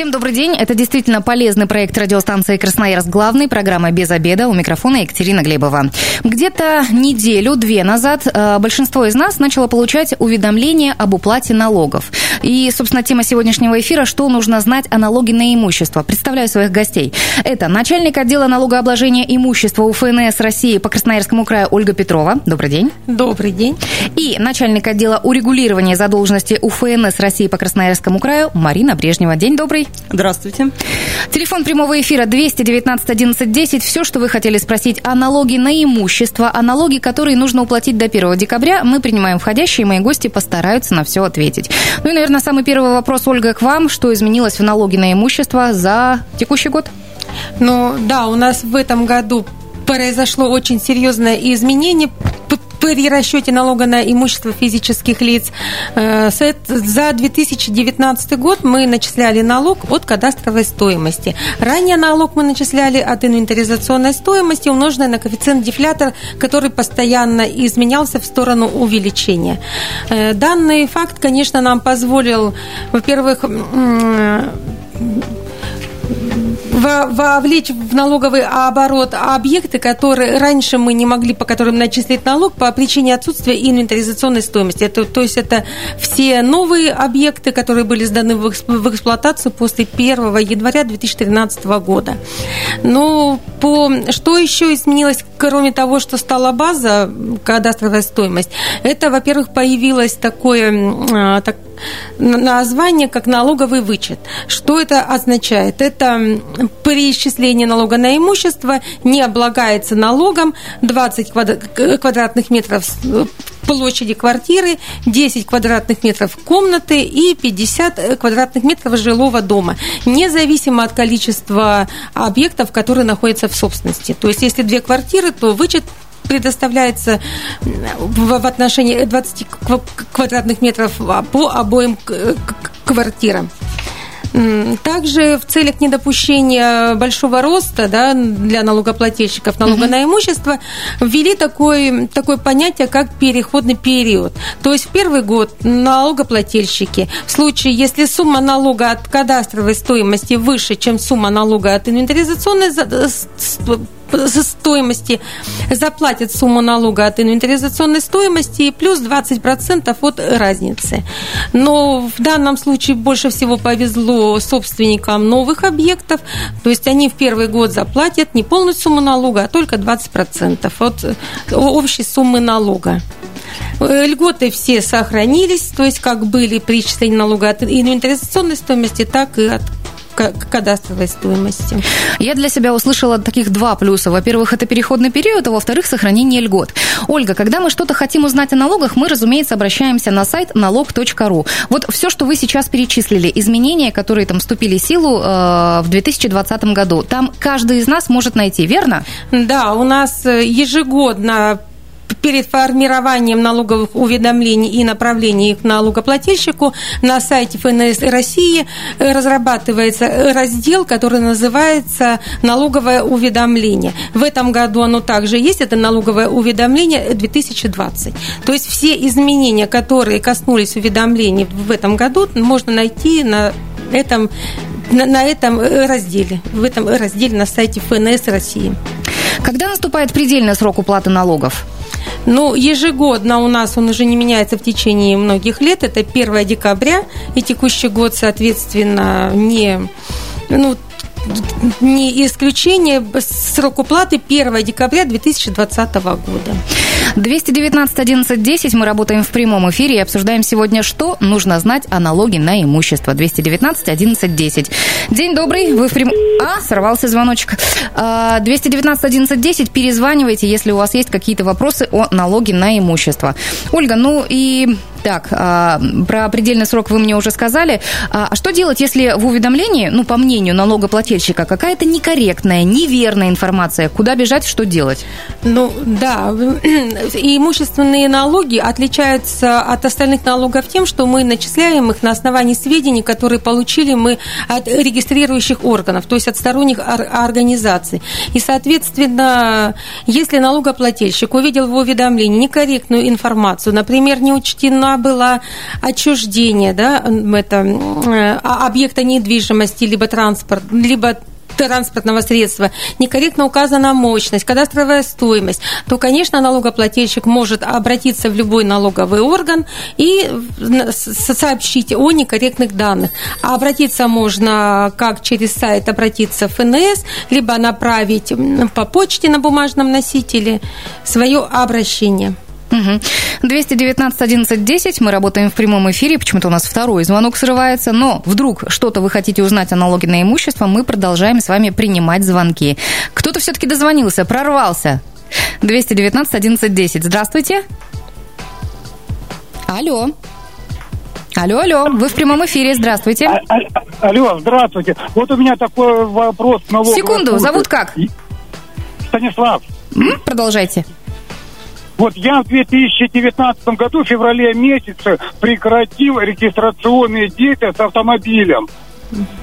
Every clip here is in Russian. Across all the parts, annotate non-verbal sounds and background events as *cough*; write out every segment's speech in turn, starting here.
Всем добрый день. Это действительно полезный проект радиостанции «Красноярск. Главный». Программа «Без обеда». У микрофона Екатерина Глебова. Где-то неделю-две назад э, большинство из нас начало получать уведомления об уплате налогов. И, собственно, тема сегодняшнего эфира «Что нужно знать о налоге на имущество?». Представляю своих гостей. Это начальник отдела налогообложения имущества УФНС России по Красноярскому краю Ольга Петрова. Добрый день. Добрый день. И начальник отдела урегулирования задолженности УФНС России по Красноярскому краю Марина Брежнева. День добрый. Здравствуйте. Телефон прямого эфира 219 11 10. Все, что вы хотели спросить о налоге на имущество, о налоге, который нужно уплатить до 1 декабря, мы принимаем входящие, и мои гости постараются на все ответить. Ну и, наверное, самый первый вопрос, Ольга, к вам. Что изменилось в налоге на имущество за текущий год? Ну, да, у нас в этом году произошло очень серьезное изменение при расчете налога на имущество физических лиц. Э, за 2019 год мы начисляли налог от кадастровой стоимости. Ранее налог мы начисляли от инвентаризационной стоимости, умноженной на коэффициент дефлятор, который постоянно изменялся в сторону увеличения. Э, данный факт, конечно, нам позволил, во-первых, вовлечь в налоговый оборот объекты, которые раньше мы не могли, по которым начислить налог по причине отсутствия инвентаризационной стоимости. Это, то есть это все новые объекты, которые были сданы в эксплуатацию после 1 января 2013 года. Но по, что еще изменилось, кроме того, что стала база, кадастровая стоимость? Это, во-первых, появилось такое, а, так, название как налоговый вычет. Что это означает? Это при исчислении налога на имущество не облагается налогом 20 квадратных метров площади квартиры, 10 квадратных метров комнаты и 50 квадратных метров жилого дома, независимо от количества объектов, которые находятся в собственности. То есть, если две квартиры, то вычет предоставляется в отношении 20 квадратных метров по обоим квартирам. Также в целях недопущения большого роста да, для налогоплательщиков налога mm-hmm. на имущество ввели такое, такое понятие, как переходный период. То есть в первый год налогоплательщики, в случае, если сумма налога от кадастровой стоимости выше, чем сумма налога от инвентаризационной стоимости заплатят сумму налога от инвентаризационной стоимости плюс 20% от разницы. Но в данном случае больше всего повезло собственникам новых объектов, то есть они в первый год заплатят не полную сумму налога, а только 20% от общей суммы налога. Льготы все сохранились, то есть как были при исчислении налога от инвентаризационной стоимости, так и от кадастровой стоимости. Я для себя услышала таких два плюса. Во-первых, это переходный период, а во-вторых, сохранение льгот. Ольга, когда мы что-то хотим узнать о налогах, мы, разумеется, обращаемся на сайт налог.ру. Вот все, что вы сейчас перечислили, изменения, которые там вступили в силу э, в 2020 году, там каждый из нас может найти, верно? Да, у нас э, ежегодно перед формированием налоговых уведомлений и направлением их налогоплательщику на сайте ФНС России э, разрабатывается раздел, который называется «Налоговое уведомление». В этом году оно также есть, это налоговое уведомление 2020. То есть все изменения, которые коснулись уведомлений в этом году, можно найти на этом, на, на этом разделе, в этом разделе на сайте ФНС России. Когда наступает предельный срок уплаты налогов? Ну, ежегодно у нас он уже не меняется в течение многих лет. Это 1 декабря, и текущий год, соответственно, не ну, не исключение. Срок уплаты 1 декабря 2020 года. 219 11 10. Мы работаем в прямом эфире и обсуждаем сегодня, что нужно знать о налоге на имущество. 219 11 10. День добрый. Вы в прямом... А, сорвался звоночек. 219 11 10. Перезванивайте, если у вас есть какие-то вопросы о налоге на имущество. Ольга, ну и так, а, про предельный срок вы мне уже сказали. А, а что делать, если в уведомлении, ну, по мнению налогоплательщика, какая-то некорректная, неверная информация? Куда бежать, что делать? Ну, да, имущественные налоги отличаются от остальных налогов тем, что мы начисляем их на основании сведений, которые получили мы от регистрирующих органов, то есть от сторонних организаций. И, соответственно, если налогоплательщик увидел в уведомлении некорректную информацию, например, не учтена была отчуждение да, это, э, объекта недвижимости, либо транспорт, либо транспортного средства, некорректно указана мощность, кадастровая стоимость, то, конечно, налогоплательщик может обратиться в любой налоговый орган и сообщить о некорректных данных. А обратиться можно как через сайт, обратиться в ФНС, либо направить по почте на бумажном носителе свое обращение. Угу. 219 11 10. Мы работаем в прямом эфире. Почему-то у нас второй звонок срывается. Но вдруг что-то вы хотите узнать о налоге на имущество, мы продолжаем с вами принимать звонки. Кто-то все-таки дозвонился, прорвался. 219 11 10. Здравствуйте. Алло. Алло, алло, вы в прямом эфире, здравствуйте. А, а, алло, здравствуйте. Вот у меня такой вопрос. Секунду, зовут как? Станислав. М? Продолжайте. Вот я в 2019 году, в феврале месяце, прекратил регистрационные действия с автомобилем.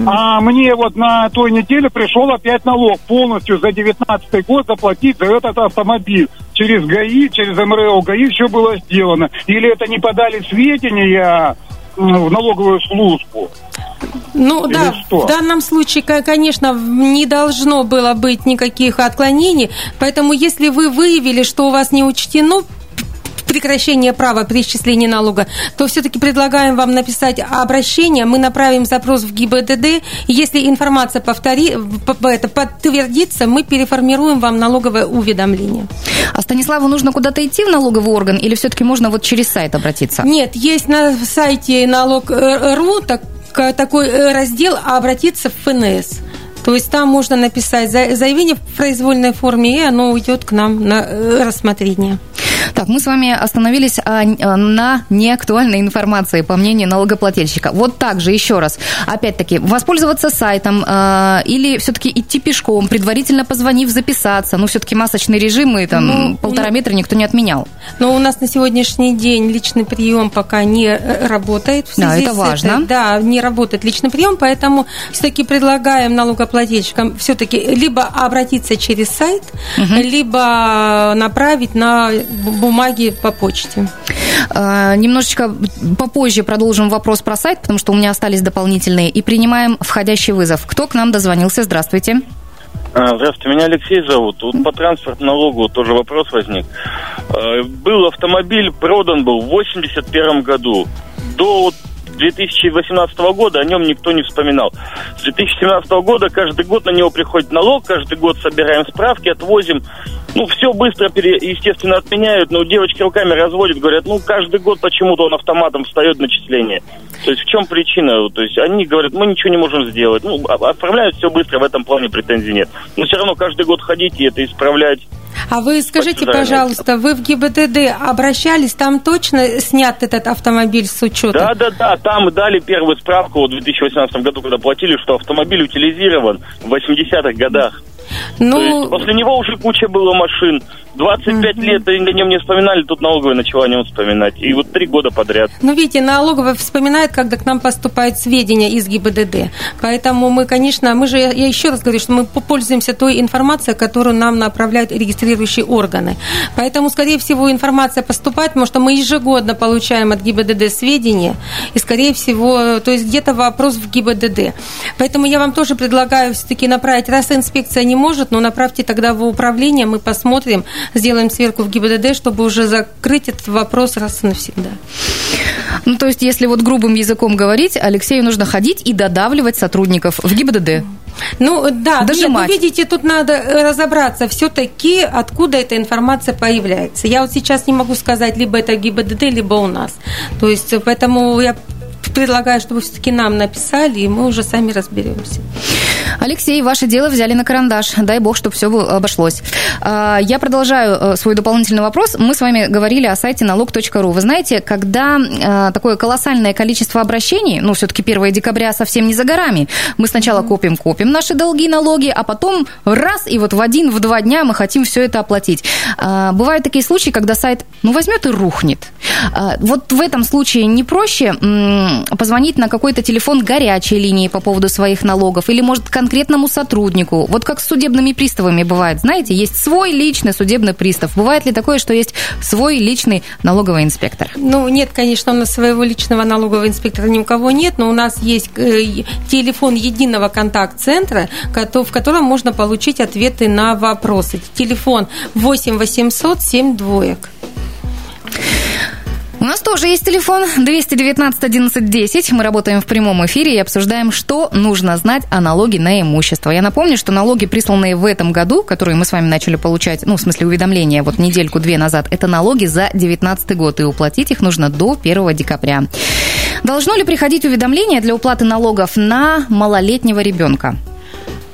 А мне вот на той неделе пришел опять налог полностью за 19 год заплатить за этот автомобиль. Через ГАИ, через МРО ГАИ все было сделано. Или это не подали сведения в налоговую службу? Ну Или да, что? в данном случае, конечно, не должно было быть никаких отклонений, поэтому если вы выявили, что у вас не учтено прекращение права при исчислении налога, то все-таки предлагаем вам написать обращение, мы направим запрос в ГИБДД, и если информация повтори, это подтвердится, мы переформируем вам налоговое уведомление. А Станиславу нужно куда-то идти в налоговый орган или все-таки можно вот через сайт обратиться? Нет, есть на сайте налог.ру так, такой э, раздел «Обратиться в ФНС». То есть там можно написать заявление в произвольной форме, и оно уйдет к нам на э, рассмотрение. Так, мы с вами остановились а, а, на неактуальной информации, по мнению налогоплательщика. Вот так же, еще раз, опять-таки, воспользоваться сайтом а, или все-таки идти пешком, предварительно позвонив, записаться. Ну, все-таки масочный режим и там ну, полтора ну, метра никто не отменял. Но у нас на сегодняшний день личный прием пока не э, работает. да, это важно. Это, да, не работает личный прием, поэтому все-таки предлагаем налогоплательщикам все-таки либо обратиться через сайт, угу. либо направить на бумаги по почте. А, немножечко попозже продолжим вопрос про сайт, потому что у меня остались дополнительные. И принимаем входящий вызов. Кто к нам дозвонился? Здравствуйте. А, здравствуйте, меня Алексей зовут. Вот по транспортному налогу тоже вопрос возник. А, был автомобиль, продан был в 81 году. До 2018 года о нем никто не вспоминал. С 2017 года каждый год на него приходит налог, каждый год собираем справки, отвозим. Ну, все быстро, естественно, отменяют, но девочки руками разводят, говорят, ну, каждый год почему-то он автоматом встает начисление. То есть в чем причина? То есть они говорят, мы ничего не можем сделать. Ну, а, отправляют все быстро, в этом плане претензий нет. Но все равно каждый год ходить и это исправлять а вы скажите, пожалуйста, вы в ГИБДД обращались, там точно снят этот автомобиль с учета? Да, да, да, там дали первую справку в 2018 году, когда платили, что автомобиль утилизирован в 80-х годах. Ну... То есть после него уже куча было машин. 25 угу. лет о нем не вспоминали, тут налоговая начала о нем вспоминать. И вот три года подряд. Ну, видите, налоговая вспоминает, когда к нам поступают сведения из ГИБДД. Поэтому мы, конечно, мы же, я еще раз говорю, что мы пользуемся той информацией, которую нам направляют регистрирующие органы. Поэтому, скорее всего, информация поступает, потому что мы ежегодно получаем от ГИБДД сведения, и, скорее всего, то есть где-то вопрос в ГИБДД. Поэтому я вам тоже предлагаю все-таки направить, раз инспекция не может, но направьте тогда в управление, мы посмотрим, сделаем сверку в ГИБДД, чтобы уже закрыть этот вопрос раз и навсегда. Ну, то есть, если вот грубым языком говорить, Алексею нужно ходить и додавливать сотрудников в ГИБДД. Ну, да, Дожимать. нет, ну, видите, тут надо разобраться все-таки, откуда эта информация появляется. Я вот сейчас не могу сказать, либо это ГИБДД, либо у нас. То есть, поэтому я предлагаю, чтобы все-таки нам написали, и мы уже сами разберемся. Алексей, ваше дело взяли на карандаш. Дай бог, чтобы все обошлось. А, я продолжаю э, свой дополнительный вопрос. Мы с вами говорили о сайте налог.ру. Вы знаете, когда э, такое колоссальное количество обращений, ну, все-таки 1 декабря совсем не за горами, мы сначала копим-копим наши долги, налоги, а потом раз, и вот в один, в два дня мы хотим все это оплатить. А, бывают такие случаи, когда сайт, ну, возьмет и рухнет. А, вот в этом случае не проще позвонить на какой-то телефон горячей линии по поводу своих налогов или, может, конкретному сотруднику. Вот как с судебными приставами бывает. Знаете, есть свой личный судебный пристав. Бывает ли такое, что есть свой личный налоговый инспектор? Ну, нет, конечно, у нас своего личного налогового инспектора ни у кого нет, но у нас есть э, телефон единого контакт-центра, в котором можно получить ответы на вопросы. Телефон 8 800 7 двоек. Нас тоже есть телефон 219 11 10. Мы работаем в прямом эфире и обсуждаем, что нужно знать о налоге на имущество. Я напомню, что налоги, присланные в этом году, которые мы с вами начали получать, ну, в смысле уведомления, вот недельку-две назад, это налоги за 2019 год, и уплатить их нужно до 1 декабря. Должно ли приходить уведомление для уплаты налогов на малолетнего ребенка?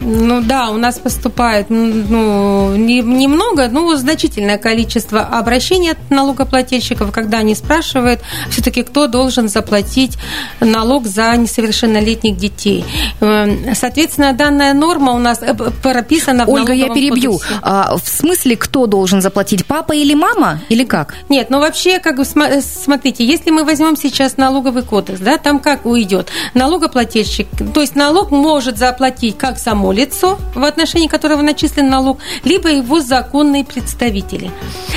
Ну да, у нас поступает ну, немного, но значительное количество обращений от налогоплательщиков, когда они спрашивают все-таки, кто должен заплатить налог за несовершеннолетних детей. Эм, соответственно, данная норма у нас э, прописана в Ольга, я перебью. А, в смысле, кто должен заплатить, папа или мама, или как? Нет, ну вообще, как бы, смотрите, если мы возьмем сейчас налоговый кодекс, да, там как уйдет? Налогоплательщик, то есть налог может заплатить как само лицо, в отношении которого начислен налог, либо его законные представители.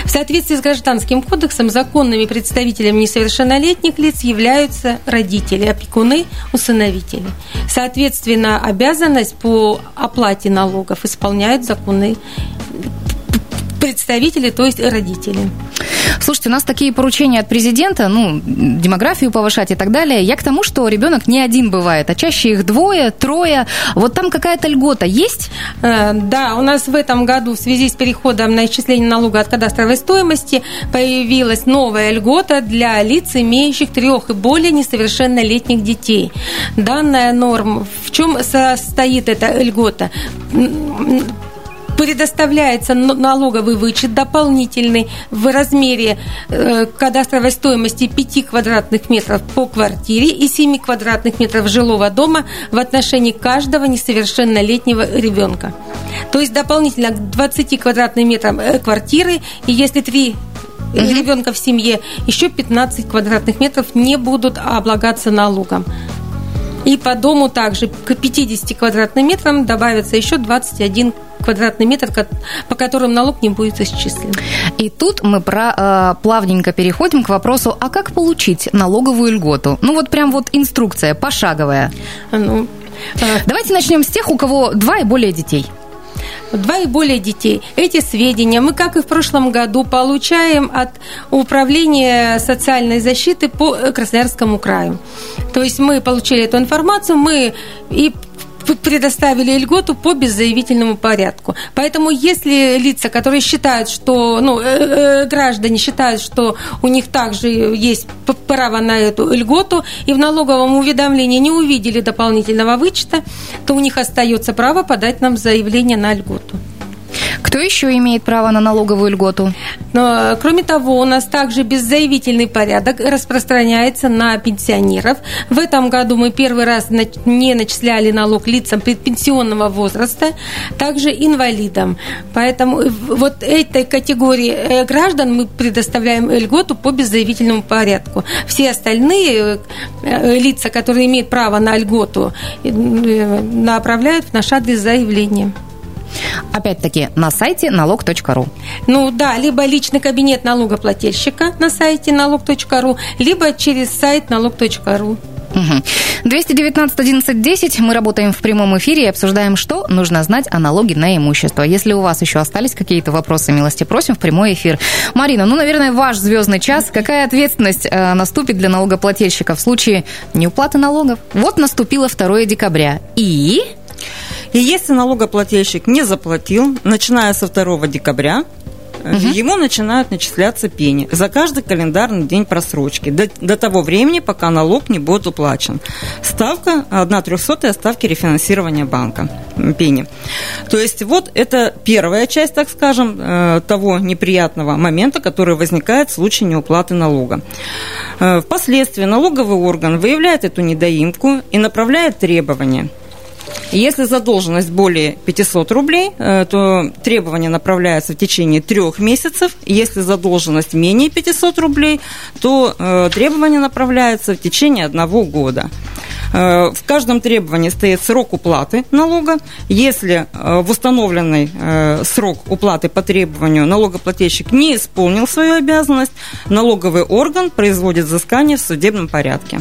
В соответствии с Гражданским кодексом законными представителями несовершеннолетних лиц являются родители, опекуны, усыновители. Соответственно, обязанность по оплате налогов исполняют законные представители, то есть родители. Слушайте, у нас такие поручения от президента, ну, демографию повышать и так далее. Я к тому, что ребенок не один бывает, а чаще их двое, трое. Вот там какая-то льгота есть? Э, да, у нас в этом году в связи с переходом на исчисление налога от кадастровой стоимости появилась новая льгота для лиц, имеющих трех и более несовершеннолетних детей. Данная норма, в чем состоит эта льгота? Предоставляется налоговый вычет дополнительный в размере э, кадастровой стоимости 5 квадратных метров по квартире и 7 квадратных метров жилого дома в отношении каждого несовершеннолетнего ребенка. То есть дополнительно к 20 квадратным метрам э, квартиры, и если 3 угу. ребенка в семье, еще 15 квадратных метров не будут облагаться налогом. И по дому также к 50 квадратным метрам добавится еще 21 квадратный метр, по которым налог не будет исчислен. И тут мы про, э, плавненько переходим к вопросу, а как получить налоговую льготу? Ну вот прям вот инструкция пошаговая. Ну, э... Давайте начнем с тех, у кого два и более детей два и более детей. Эти сведения мы, как и в прошлом году, получаем от Управления социальной защиты по Красноярскому краю. То есть мы получили эту информацию, мы и предоставили льготу по беззаявительному порядку. Поэтому если лица, которые считают, что ну, э, э, граждане считают, что у них также есть право на эту льготу, и в налоговом уведомлении не увидели дополнительного вычета, то у них остается право подать нам заявление на льготу. Кто еще имеет право на налоговую льготу? Но, кроме того, у нас также беззаявительный порядок распространяется на пенсионеров. В этом году мы первый раз не начисляли налог лицам предпенсионного возраста, также инвалидам. Поэтому вот этой категории э, граждан мы предоставляем льготу по беззаявительному порядку. Все остальные э, лица, которые имеют право на льготу, э, направляют в наш адрес заявление. Опять-таки на сайте налог.ру. Ну да, либо личный кабинет налогоплательщика на сайте налог.ру, либо через сайт налог.ру. 219 11 10. Мы работаем в прямом эфире и обсуждаем, что нужно знать о налоге на имущество. Если у вас еще остались какие-то вопросы, милости просим в прямой эфир. Марина, ну, наверное, ваш звездный час. Какая ответственность э, наступит для налогоплательщика в случае неуплаты налогов? Вот наступило 2 декабря. И... И если налогоплательщик не заплатил, начиная со 2 декабря, угу. ему начинают начисляться пени за каждый календарный день просрочки до, до того времени, пока налог не будет уплачен. Ставка 1 трехсотая ставки рефинансирования банка пени. То есть вот это первая часть, так скажем, э, того неприятного момента, который возникает в случае неуплаты налога. Э, впоследствии налоговый орган выявляет эту недоимку и направляет требования – если задолженность более 500 рублей, э, то требования направляются в течение трех месяцев. Если задолженность менее 500 рублей, то э, требования направляются в течение одного года. Э, в каждом требовании стоит срок уплаты налога. Если в установленный срок уплаты по требованию налогоплательщик не исполнил свою обязанность, налоговый орган производит взыскание в судебном порядке.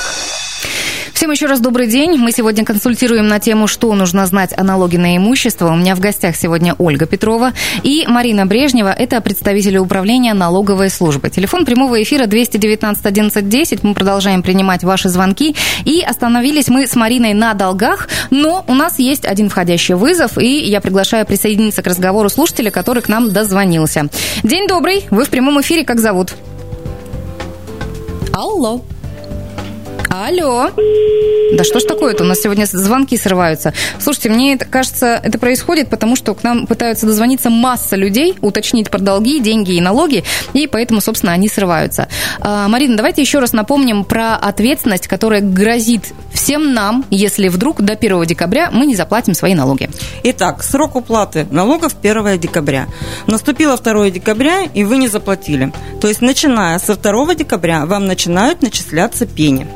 Всем еще раз добрый день. Мы сегодня консультируем на тему, что нужно знать о налоге на имущество. У меня в гостях сегодня Ольга Петрова и Марина Брежнева. Это представители управления налоговой службы. Телефон прямого эфира 219 11 10. Мы продолжаем принимать ваши звонки. И остановились мы с Мариной на долгах, но у нас есть один входящий вызов, и я приглашаю присоединиться к разговору слушателя, который к нам дозвонился. День добрый. Вы в прямом эфире. Как зовут? Алло. Алло. Да что ж такое-то? У нас сегодня звонки срываются. Слушайте, мне это кажется, это происходит, потому что к нам пытаются дозвониться масса людей, уточнить про долги, деньги и налоги, и поэтому, собственно, они срываются. А, Марина, давайте еще раз напомним про ответственность, которая грозит всем нам, если вдруг до 1 декабря мы не заплатим свои налоги. Итак, срок уплаты налогов 1 декабря. Наступило 2 декабря, и вы не заплатили. То есть, начиная со 2 декабря, вам начинают начисляться пени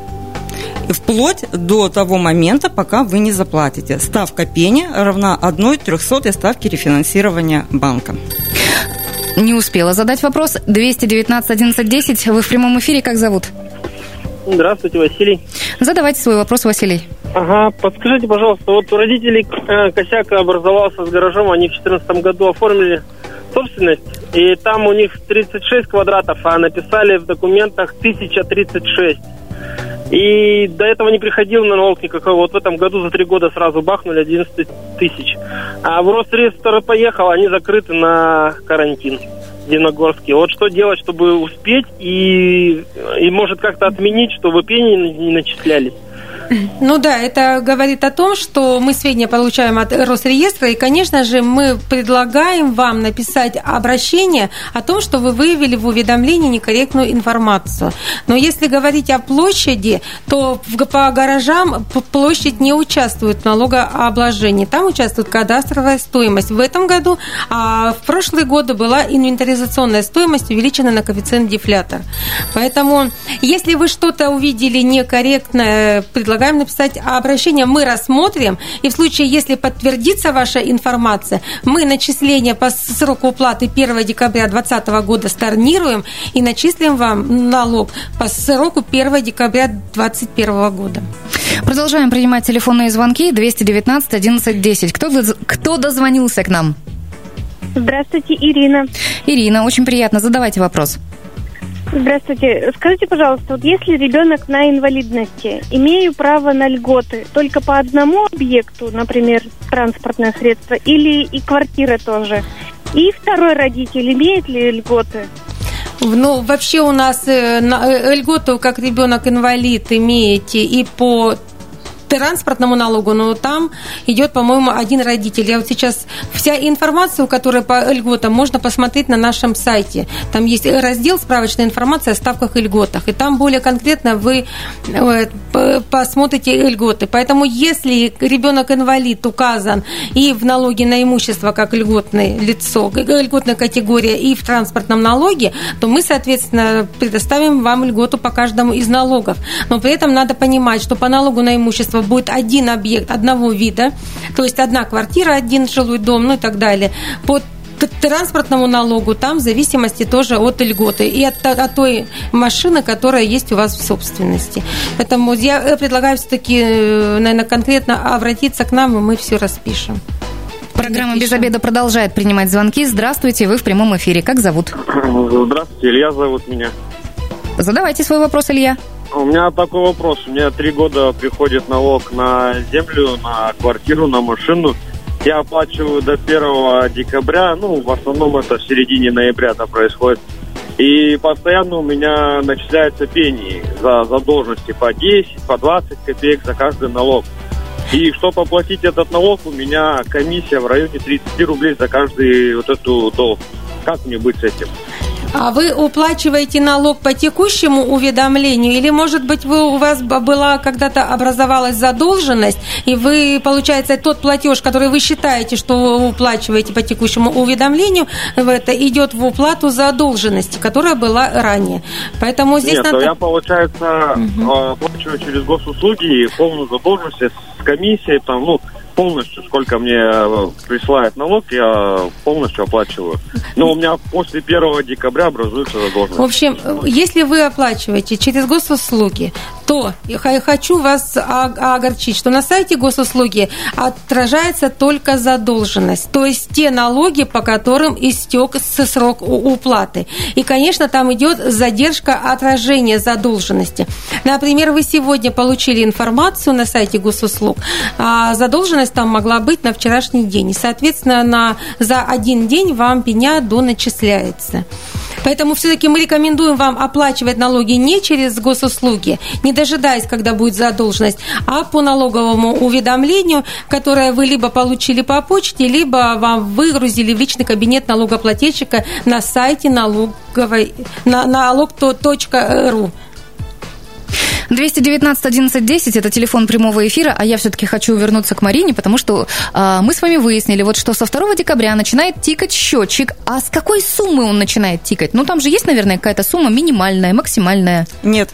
вплоть до того момента, пока вы не заплатите. Ставка пени равна 1 трехсотой ставке рефинансирования банка. Не успела задать вопрос. 219 11 10. Вы в прямом эфире. Как зовут? Здравствуйте, Василий. Задавайте свой вопрос, Василий. Ага, подскажите, пожалуйста, вот у родителей э, косяк образовался с гаражом, они в 2014 году оформили собственность, и там у них 36 квадратов, а написали в документах 1036. И до этого не приходил на налог никакой. Вот в этом году за три года сразу бахнули 11 тысяч. А в Росреестр поехал, они закрыты на карантин. Дивногорске. Вот что делать, чтобы успеть и, и может как-то отменить, чтобы пени не начислялись? *laughs* Ну да, это говорит о том, что мы сведения получаем от Росреестра, и, конечно же, мы предлагаем вам написать обращение о том, что вы выявили в уведомлении некорректную информацию. Но если говорить о площади, то по гаражам площадь не участвует в налогообложении. Там участвует кадастровая стоимость. В этом году, а в прошлые годы была инвентаризационная стоимость увеличена на коэффициент дефлятор. Поэтому, если вы что-то увидели некорректное, предлагаем предлагаем написать обращение, мы рассмотрим, и в случае, если подтвердится ваша информация, мы начисление по сроку уплаты 1 декабря 2020 года storнируем и начислим вам налог по сроку 1 декабря 2021 года. Продолжаем принимать телефонные звонки 219 11 10. Кто, кто дозвонился к нам? Здравствуйте, Ирина. Ирина, очень приятно. Задавайте вопрос. Здравствуйте. Скажите, пожалуйста, вот если ребенок на инвалидности, имею право на льготы только по одному объекту, например, транспортное средство, или и квартира тоже? И второй родитель имеет ли льготы? Ну, вообще у нас э, э, льготу, как ребенок-инвалид, имеете и по транспортному налогу, но там идет, по-моему, один родитель. Я вот сейчас вся информация, которая по льготам, можно посмотреть на нашем сайте. Там есть раздел справочная информация о ставках и льготах. И там более конкретно вы э, посмотрите льготы. Поэтому если ребенок инвалид указан и в налоге на имущество как льготное лицо, льготная категория и в транспортном налоге, то мы, соответственно, предоставим вам льготу по каждому из налогов. Но при этом надо понимать, что по налогу на имущество строительства будет один объект одного вида, то есть одна квартира, один жилой дом, ну и так далее. По транспортному налогу там в зависимости тоже от льготы и от, от той машины, которая есть у вас в собственности. Поэтому я предлагаю все-таки, э, наверное, конкретно обратиться к нам, и мы все распишем. Программа «Без обеда» продолжает принимать звонки. Здравствуйте, вы в прямом эфире. Как зовут? Здравствуйте, Илья зовут меня. Задавайте свой вопрос, Илья. У меня такой вопрос. У меня три года приходит налог на землю, на квартиру, на машину. Я оплачиваю до 1 декабря, ну, в основном это в середине ноября это происходит. И постоянно у меня начисляются пени за задолженности по 10, по 20 копеек за каждый налог. И чтобы оплатить этот налог, у меня комиссия в районе 30 рублей за каждый вот эту долг. Как мне быть с этим? А вы уплачиваете налог по текущему уведомлению или, может быть, вы, у вас была когда-то образовалась задолженность, и вы, получается, тот платеж, который вы считаете, что вы уплачиваете по текущему уведомлению, это идет в уплату задолженности, которая была ранее. Поэтому здесь Нет, надо... я, получается, угу. оплачиваю через госуслуги и полную задолженность с комиссией, там, ну, полностью, сколько мне э, присылает налог, я полностью оплачиваю. Но у меня после 1 декабря образуется задолженность. В общем, если вы оплачиваете через госуслуги, то я хочу вас огорчить, что на сайте госуслуги отражается только задолженность, то есть те налоги, по которым истек срок уплаты. И, конечно, там идет задержка отражения задолженности. Например, вы сегодня получили информацию на сайте госуслуг, а задолженность там могла быть на вчерашний день. И, соответственно, на, за один день вам пеня доначисляется. Поэтому все-таки мы рекомендуем вам оплачивать налоги не через госуслуги, не дожидаясь, когда будет задолженность, а по налоговому уведомлению, которое вы либо получили по почте, либо вам выгрузили в личный кабинет налогоплательщика на сайте налоговой, на, налог.ру. 219 11 10 это телефон прямого эфира, а я все-таки хочу вернуться к Марине, потому что э, мы с вами выяснили, вот что со 2 декабря начинает тикать счетчик. А с какой суммы он начинает тикать? Ну, там же есть, наверное, какая-то сумма минимальная, максимальная. Нет,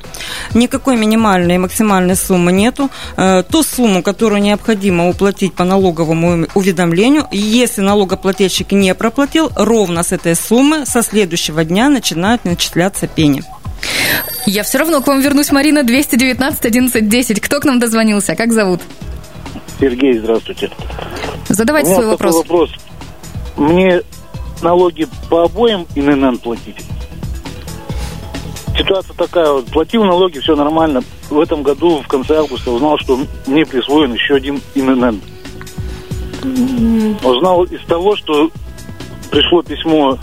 никакой минимальной и максимальной суммы нету. Э, ту сумму, которую необходимо уплатить по налоговому уведомлению, если налогоплательщик не проплатил, ровно с этой суммы со следующего дня начинают начисляться пени. Я все равно к вам вернусь, Марина, 219 11 10. Кто к нам дозвонился? Как зовут? Сергей, здравствуйте. Задавайте свой вопрос. вопрос. Мне налоги по обоим ИНН платить? Ситуация такая, вот, платил налоги, все нормально. В этом году, в конце августа, узнал, что мне присвоен еще один ИНН. Узнал из того, что пришло письмо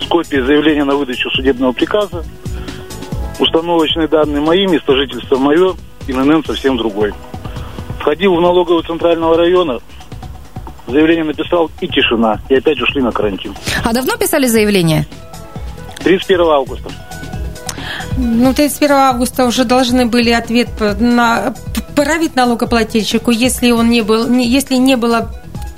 с копией заявления на выдачу судебного приказа установочные данные мои, место жительства мое, ИНН совсем другой. Входил в налоговую центрального района, заявление написал и тишина. И опять ушли на карантин. А давно писали заявление? 31 августа. Ну, 31 августа уже должны были ответ на править налогоплательщику, если он не был, если не было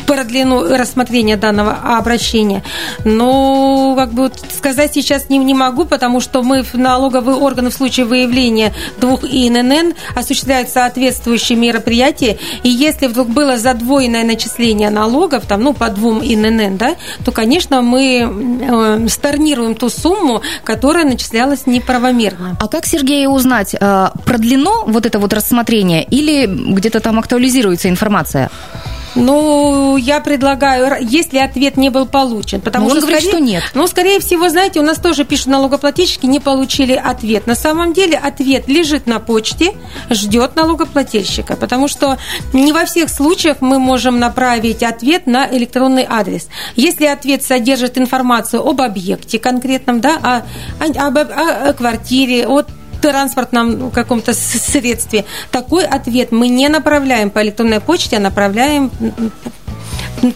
продлено рассмотрение данного обращения. Но как бы сказать сейчас не, не могу, потому что мы в налоговые органы в случае выявления двух ИНН осуществляют соответствующие мероприятия. И если вдруг было задвоенное начисление налогов, там, ну, по двум ИНН, да, то, конечно, мы э, storнируем ту сумму, которая начислялась неправомерно. А как, Сергей, узнать, э, продлено вот это вот рассмотрение или где-то там актуализируется информация? Ну, я предлагаю, если ответ не был получен, потому Но что он говорит, скорее, что нет. Ну, скорее всего, знаете, у нас тоже пишут налогоплательщики, не получили ответ. На самом деле ответ лежит на почте, ждет налогоплательщика, потому что не во всех случаях мы можем направить ответ на электронный адрес. Если ответ содержит информацию об объекте конкретном, да, о, о, о, о квартире, от транспортном каком-то средстве. Такой ответ мы не направляем по электронной почте, а направляем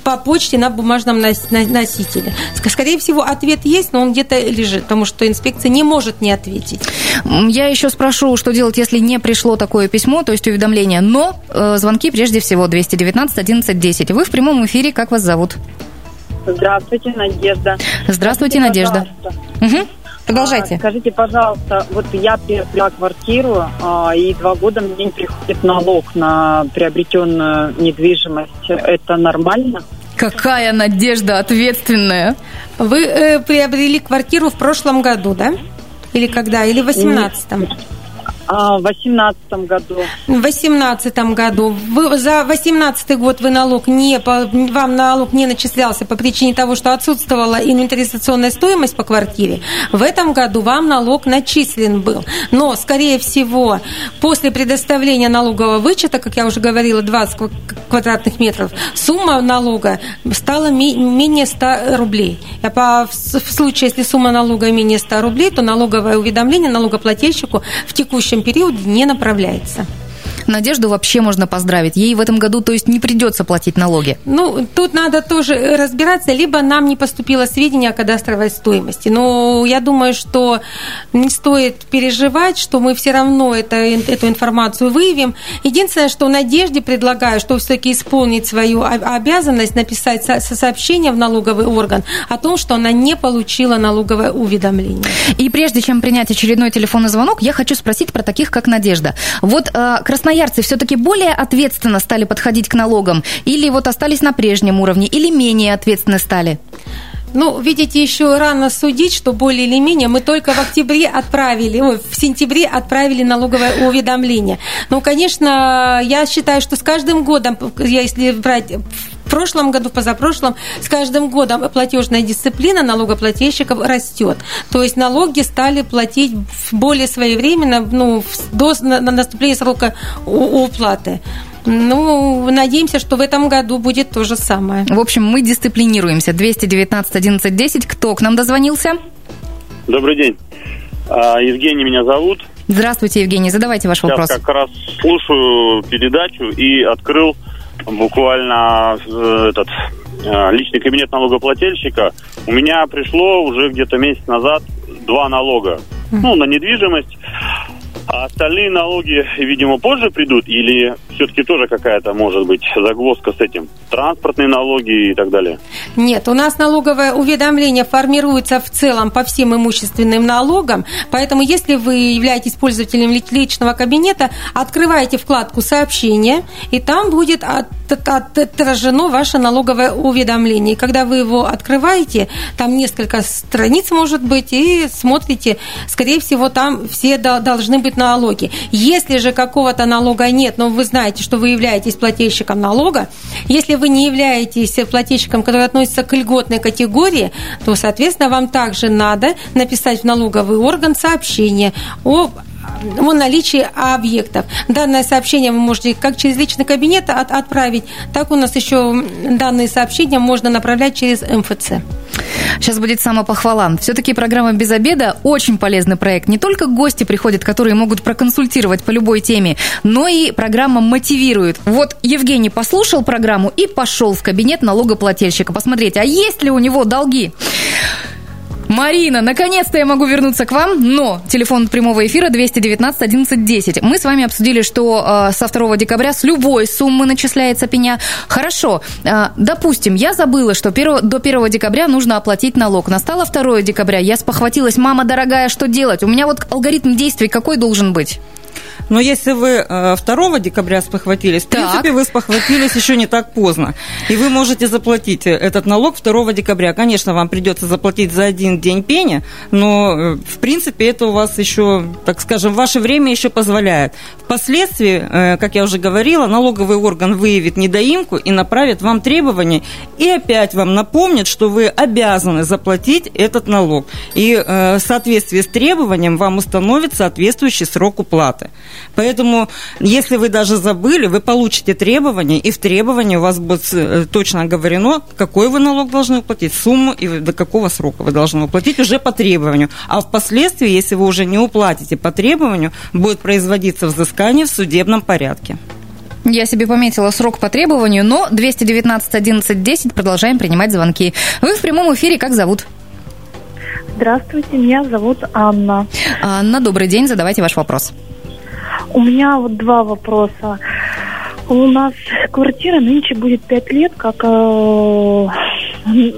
по почте на бумажном носителе. Скорее всего, ответ есть, но он где-то лежит, потому что инспекция не может не ответить. Я еще спрошу, что делать, если не пришло такое письмо, то есть уведомление, но э, звонки прежде всего 219 11 10. Вы в прямом эфире, как вас зовут? Здравствуйте, Надежда. Здравствуйте, Надежда. Угу. Продолжайте. А, скажите, пожалуйста, вот я приобрела квартиру, а, и два года мне приходит налог на приобретенную недвижимость. Это нормально? Какая надежда ответственная. Вы э, приобрели квартиру в прошлом году, да? Или когда? Или в 18-м? А в 2018 году? В 2018 году. Вы, за 2018 год вы налог не, по, вам налог не начислялся по причине того, что отсутствовала инвентаризационная стоимость по квартире. В этом году вам налог начислен был. Но, скорее всего, после предоставления налогового вычета, как я уже говорила, 20 квадратных метров, сумма налога стала менее 100 рублей. А по, в случае, если сумма налога менее 100 рублей, то налоговое уведомление налогоплательщику в текущем периоде не направляется. Надежду вообще можно поздравить. Ей в этом году, то есть, не придется платить налоги. Ну, тут надо тоже разбираться, либо нам не поступило сведения о кадастровой стоимости. Но я думаю, что не стоит переживать, что мы все равно это, эту информацию выявим. Единственное, что Надежде предлагаю, что все-таки исполнить свою обязанность, написать сообщение в налоговый орган о том, что она не получила налоговое уведомление. И прежде чем принять очередной телефонный звонок, я хочу спросить про таких, как Надежда. Вот э, Красноярск красноярцы все-таки более ответственно стали подходить к налогам? Или вот остались на прежнем уровне? Или менее ответственно стали? Ну, видите, еще рано судить, что более или менее мы только в октябре отправили, в сентябре отправили налоговое уведомление. Ну, конечно, я считаю, что с каждым годом, если брать прошлом году, в позапрошлом, с каждым годом платежная дисциплина налогоплательщиков растет. То есть налоги стали платить более своевременно, ну, до наступления срока уплаты. Ну, надеемся, что в этом году будет то же самое. В общем, мы дисциплинируемся. 219 11 10. Кто к нам дозвонился? Добрый день. А, Евгений меня зовут. Здравствуйте, Евгений. Задавайте ваш Сейчас вопрос. как раз слушаю передачу и открыл буквально э, этот э, личный кабинет налогоплательщика. У меня пришло уже где-то месяц назад два налога. Ну, на недвижимость. А остальные налоги, видимо, позже придут или все-таки тоже какая-то может быть загвоздка с этим? Транспортные налоги и так далее? Нет, у нас налоговое уведомление формируется в целом по всем имущественным налогам, поэтому если вы являетесь пользователем личного кабинета, открывайте вкладку «Сообщения», и там будет отражено ваше налоговое уведомление. И когда вы его открываете, там несколько страниц может быть, и смотрите, скорее всего, там все должны быть налоги. Если же какого-то налога нет, но вы знаете, что вы являетесь плательщиком налога, если вы не являетесь плательщиком, который относится к льготной категории, то, соответственно, вам также надо написать в налоговый орган сообщение о о наличии объектов. Данное сообщение вы можете как через личный кабинет от, отправить, так у нас еще данные сообщения можно направлять через МФЦ. Сейчас будет самопохвала. Все-таки программа «Без обеда» очень полезный проект. Не только гости приходят, которые могут проконсультировать по любой теме, но и программа мотивирует. Вот Евгений послушал программу и пошел в кабинет налогоплательщика посмотреть, а есть ли у него долги. Марина, наконец-то я могу вернуться к вам, но телефон прямого эфира 219 11 10. Мы с вами обсудили, что э, со 2 декабря с любой суммы начисляется пеня. Хорошо, э, допустим, я забыла, что 1, до 1 декабря нужно оплатить налог. Настало 2 декабря, я спохватилась, мама дорогая, что делать? У меня вот алгоритм действий какой должен быть? Но если вы 2 э, декабря спохватились, в так. принципе, вы спохватились еще не так поздно. И вы можете заплатить этот налог 2 декабря. Конечно, вам придется заплатить за один день пени, но, э, в принципе, это у вас еще, так скажем, ваше время еще позволяет. Впоследствии, э, как я уже говорила, налоговый орган выявит недоимку и направит вам требования, и опять вам напомнит, что вы обязаны заплатить этот налог. И в соответствии с требованием вам установит соответствующий срок уплаты. Поэтому, если вы даже забыли, вы получите требования, и в требовании у вас будет э, точно оговорено, какой вы налог должны уплатить, сумму и до какого срока вы должны уплатить уже по требованию. А впоследствии, если вы уже не уплатите по требованию, будет производиться взыскание в судебном порядке. Я себе пометила срок по требованию, но 219 11 10 продолжаем принимать звонки. Вы в прямом эфире, как зовут? Здравствуйте, меня зовут Анна. Анна, добрый день, задавайте ваш вопрос. У меня вот два вопроса. У нас квартира нынче будет пять лет, как э,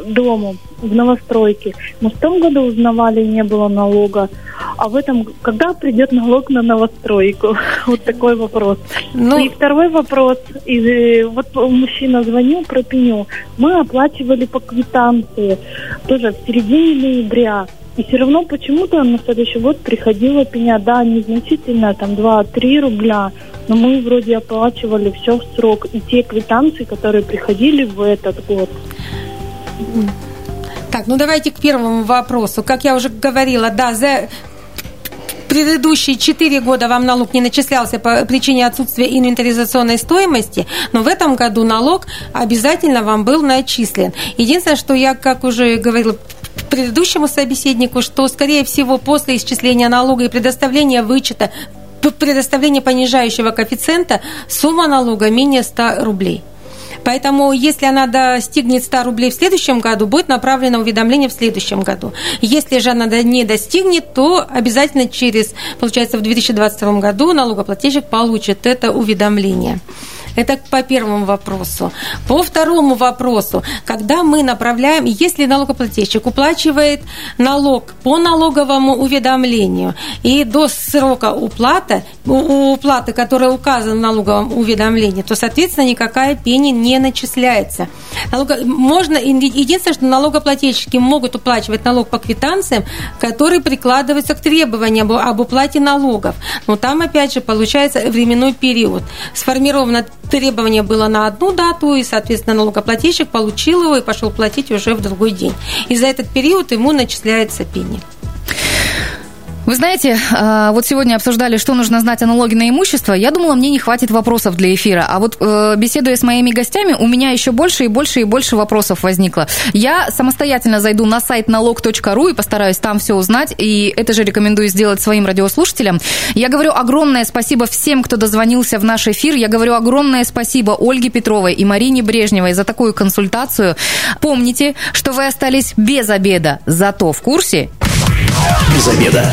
дому в новостройке. Мы в том году узнавали, не было налога. А в этом, когда придет налог на новостройку? *laughs* Вот такой вопрос. Ну, и второй вопрос. И, э, вот мужчина звонил про пеню. Мы оплачивали по квитанции тоже в середине ноября. И все равно почему-то на следующий год приходила пеня, да, незначительно, там 2-3 рубля, но мы вроде оплачивали все в срок. И те квитанции, которые приходили в этот год. Так, ну давайте к первому вопросу. Как я уже говорила, да, за предыдущие 4 года вам налог не начислялся по причине отсутствия инвентаризационной стоимости, но в этом году налог обязательно вам был начислен. Единственное, что я, как уже говорила предыдущему собеседнику, что, скорее всего, после исчисления налога и предоставления вычета предоставления понижающего коэффициента сумма налога менее 100 рублей. Поэтому, если она достигнет 100 рублей в следующем году, будет направлено уведомление в следующем году. Если же она не достигнет, то обязательно через, получается, в 2022 году налогоплательщик получит это уведомление. Это по первому вопросу. По второму вопросу, когда мы направляем, если налогоплательщик уплачивает налог по налоговому уведомлению и до срока уплаты, уплаты, которая указана в налоговом уведомлении, то, соответственно, никакая пени не начисляется. Можно, единственное, что налогоплательщики могут уплачивать налог по квитанциям, которые прикладываются к требованиям об уплате налогов. Но там, опять же, получается временной период. Сформировано требование было на одну дату, и, соответственно, налогоплательщик получил его и пошел платить уже в другой день. И за этот период ему начисляется пени. Вы знаете, а, вот сегодня обсуждали, что нужно знать о налоге на имущество. Я думала, мне не хватит вопросов для эфира. А вот э, беседуя с моими гостями, у меня еще больше и больше и больше вопросов возникло. Я самостоятельно зайду на сайт налог.ру и постараюсь там все узнать. И это же рекомендую сделать своим радиослушателям. Я говорю огромное спасибо всем, кто дозвонился в наш эфир. Я говорю огромное спасибо Ольге Петровой и Марине Брежневой за такую консультацию. Помните, что вы остались без обеда, зато в курсе без обеда.